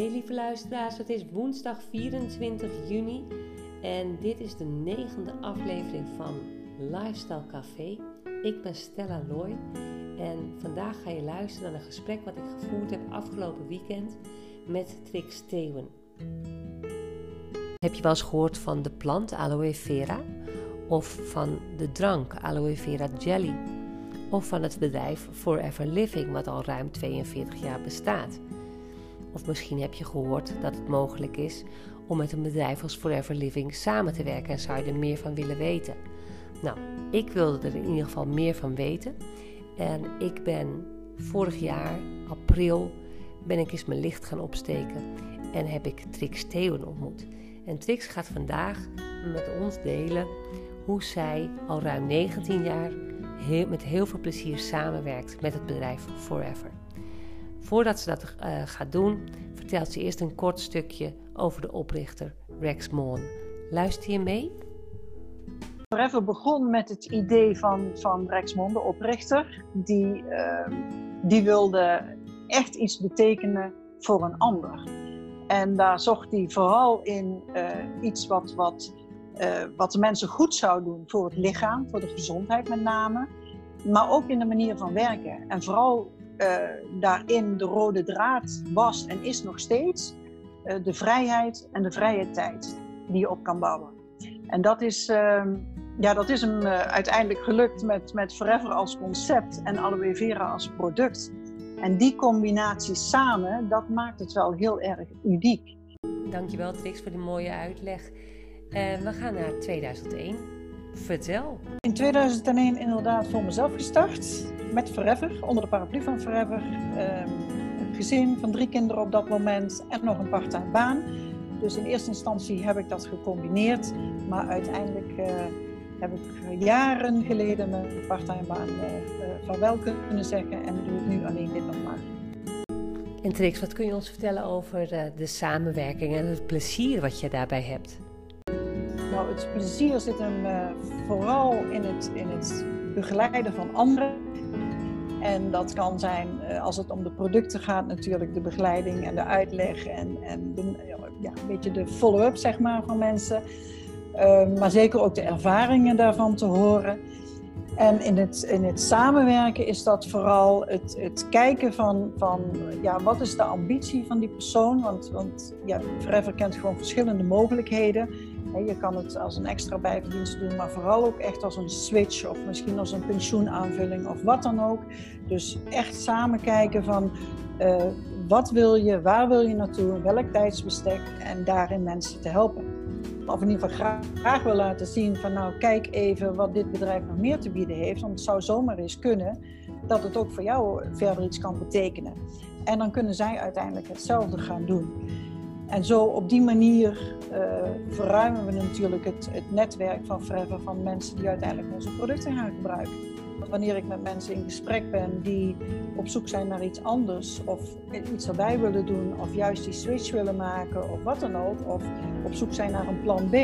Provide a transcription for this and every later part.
Hey lieve luisteraars, het is woensdag 24 juni en dit is de negende aflevering van Lifestyle Café. Ik ben Stella Loy en vandaag ga je luisteren naar een gesprek wat ik gevoerd heb afgelopen weekend met Trix Steeuwen. Heb je wel eens gehoord van de plant aloe vera? Of van de drank aloe vera jelly? Of van het bedrijf Forever Living wat al ruim 42 jaar bestaat? Of misschien heb je gehoord dat het mogelijk is om met een bedrijf als Forever Living samen te werken en zou je er meer van willen weten. Nou, ik wilde er in ieder geval meer van weten. En ik ben vorig jaar, april, ben ik eens mijn licht gaan opsteken en heb ik Trix Theeuwen ontmoet. En Trix gaat vandaag met ons delen hoe zij al ruim 19 jaar heel, met heel veel plezier samenwerkt met het bedrijf Forever. Voordat ze dat uh, gaat doen, vertelt ze eerst een kort stukje over de oprichter Rex Moon. Luister je mee? Forever begon met het idee van, van Rex Moon, de oprichter. Die, uh, die wilde echt iets betekenen voor een ander. En daar zocht hij vooral in uh, iets wat, wat, uh, wat de mensen goed zou doen voor het lichaam, voor de gezondheid met name. Maar ook in de manier van werken. En vooral daarin de rode draad was en is nog steeds uh, de vrijheid en de vrije tijd die je op kan bouwen. En dat is, uh, ja, dat is hem uh, uiteindelijk gelukt met, met Forever als concept en Aloe Vera als product. En die combinatie samen, dat maakt het wel heel erg uniek. Dankjewel Trix voor die mooie uitleg. we gaan naar 2001. Vertel. In 2001 inderdaad voor mezelf gestart met Forever, onder de paraplu van Forever. Um, een gezin van drie kinderen op dat moment en nog een parttime baan. Dus in eerste instantie heb ik dat gecombineerd, maar uiteindelijk uh, heb ik jaren geleden mijn parttime baan uh, uh, van wel kunnen zeggen en doe ik nu alleen dit nog maar. En Trix, wat kun je ons vertellen over de samenwerking en het plezier wat je daarbij hebt? Het plezier zit hem vooral in het, in het begeleiden van anderen en dat kan zijn, als het om de producten gaat, natuurlijk de begeleiding en de uitleg en, en ja, een beetje de follow-up zeg maar, van mensen. Uh, maar zeker ook de ervaringen daarvan te horen. En in het, in het samenwerken is dat vooral het, het kijken van, van ja, wat is de ambitie van die persoon. Want, want ja, Forever kent gewoon verschillende mogelijkheden. Je kan het als een extra bijverdienst doen, maar vooral ook echt als een switch of misschien als een pensioenaanvulling of wat dan ook. Dus echt samen kijken van uh, wat wil je, waar wil je naartoe, welk tijdsbestek en daarin mensen te helpen. Of in ieder geval graag, graag wil laten zien van nou kijk even wat dit bedrijf nog meer te bieden heeft. Want het zou zomaar eens kunnen dat het ook voor jou verder iets kan betekenen. En dan kunnen zij uiteindelijk hetzelfde gaan doen. En zo op die manier uh, verruimen we natuurlijk het, het netwerk van Forever van mensen die uiteindelijk onze producten gaan gebruiken. Wanneer ik met mensen in gesprek ben die op zoek zijn naar iets anders of iets erbij willen doen of juist die switch willen maken of wat dan ook, of op zoek zijn naar een plan B,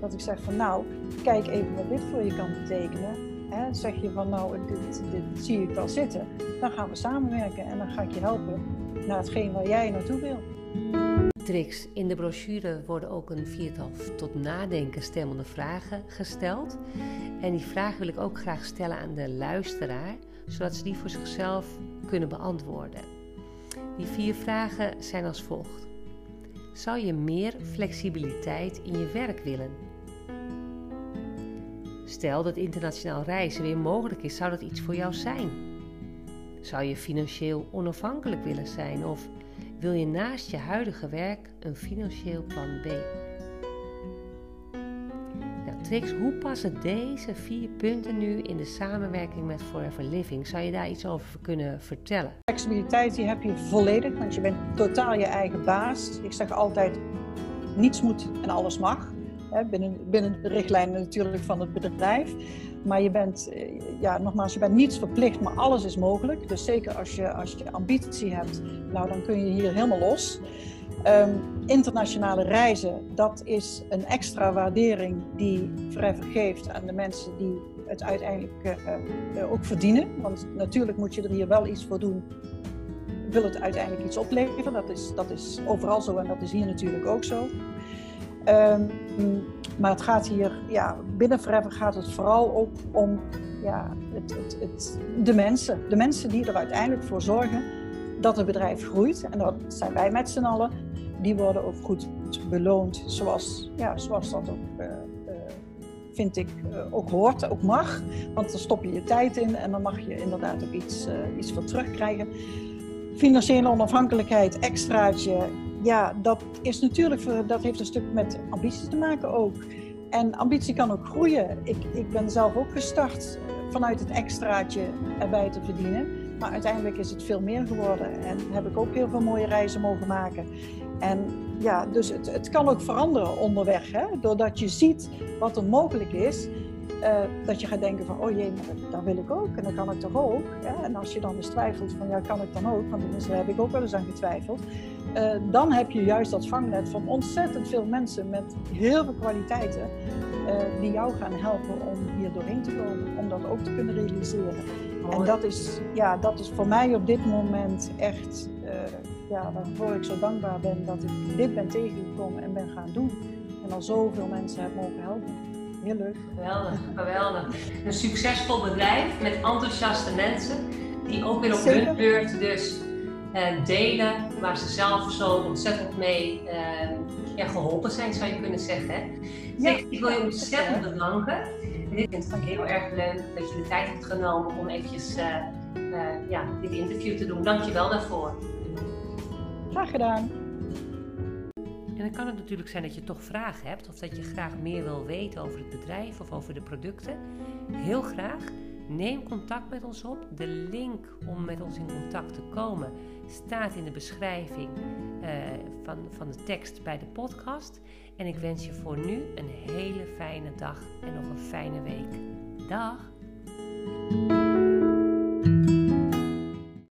dat ik zeg van nou, kijk even wat dit voor je kan betekenen. Zeg je van nou, dit, dit zie ik wel zitten, dan gaan we samenwerken en dan ga ik je helpen naar hetgeen waar jij naartoe wil. Trix, in de brochure worden ook een viertal tot nadenken stemmende vragen gesteld. En die vragen wil ik ook graag stellen aan de luisteraar, zodat ze die voor zichzelf kunnen beantwoorden. Die vier vragen zijn als volgt. Zou je meer flexibiliteit in je werk willen? Stel dat internationaal reizen weer mogelijk is, zou dat iets voor jou zijn? Zou je financieel onafhankelijk willen zijn of wil je naast je huidige werk een financieel plan B? Nou, Trix, hoe passen deze vier punten nu in de samenwerking met Forever Living? Zou je daar iets over kunnen vertellen? Flexibiliteit die heb je volledig, want je bent totaal je eigen baas. Ik zeg altijd, niets moet en alles mag. Binnen, binnen de richtlijnen natuurlijk van het bedrijf. Maar je bent, eh, ja, nogmaals, je bent niets verplicht, maar alles is mogelijk. Dus zeker als je, als je ambitie hebt, nou, dan kun je hier helemaal los. Um, internationale reizen, dat is een extra waardering die Forever geeft aan de mensen die het uiteindelijk uh, uh, ook verdienen. Want natuurlijk moet je er hier wel iets voor doen wil het uiteindelijk iets opleveren. Dat is, dat is overal zo en dat is hier natuurlijk ook zo. Ehm, maar het gaat hier, ja, binnen Forever gaat het vooral ook om ja, het, het, de mensen. De mensen die er uiteindelijk voor zorgen dat het bedrijf groeit. En dat zijn wij met z'n allen. Die worden ook goed beloond zoals, ja, zoals dat ook, uh, vind ik, uh, ook hoort, ook mag. Want dan stop je je tijd in en dan mag je inderdaad ook iets, iets voor terugkrijgen. Financiële onafhankelijkheid, extraatje, ja, dat is natuurlijk, dat heeft een stuk met ambitie te maken ook. En ambitie kan ook groeien. Ik, ik ben zelf ook gestart vanuit het extraatje erbij te verdienen. Maar uiteindelijk is het veel meer geworden en heb ik ook heel veel mooie reizen mogen maken. En ja, dus het, het kan ook veranderen onderweg, hè? doordat je ziet wat er mogelijk is. Uh, dat je gaat denken van, oh jee, maar daar wil ik ook en dan kan ik toch ook. Ja? En als je dan eens twijfelt van, ja, kan ik dan ook? Want tenminste, daar heb ik ook wel eens aan getwijfeld. Uh, dan heb je juist dat vangnet van ontzettend veel mensen met heel veel kwaliteiten. Uh, die jou gaan helpen om hier doorheen te komen, om dat ook te kunnen realiseren. En dat is, ja, dat is voor mij op dit moment echt ja, waarvoor ik zo dankbaar ben dat ik dit ben tegengekomen en ben gaan doen. En al zoveel mensen heb mogen helpen. Heel leuk. Geweldig, geweldig. Een succesvol bedrijf met enthousiaste mensen die ook weer op hun beurt dus uh, delen waar ze zelf zo ontzettend mee uh, ja, geholpen zijn, zou je kunnen zeggen. Hè? Ja, ik wil je ontzettend bedanken. Ik vind het heel erg leuk dat je de tijd hebt genomen om eventjes uh, ja, dit interview te doen. Dank je wel daarvoor. Graag gedaan. En dan kan het natuurlijk zijn dat je toch vragen hebt of dat je graag meer wil weten over het bedrijf of over de producten. Heel graag. Neem contact met ons op. De link om met ons in contact te komen staat in de beschrijving uh, van, van de tekst bij de podcast. En ik wens je voor nu een hele fijne dag en nog een fijne week. Dag!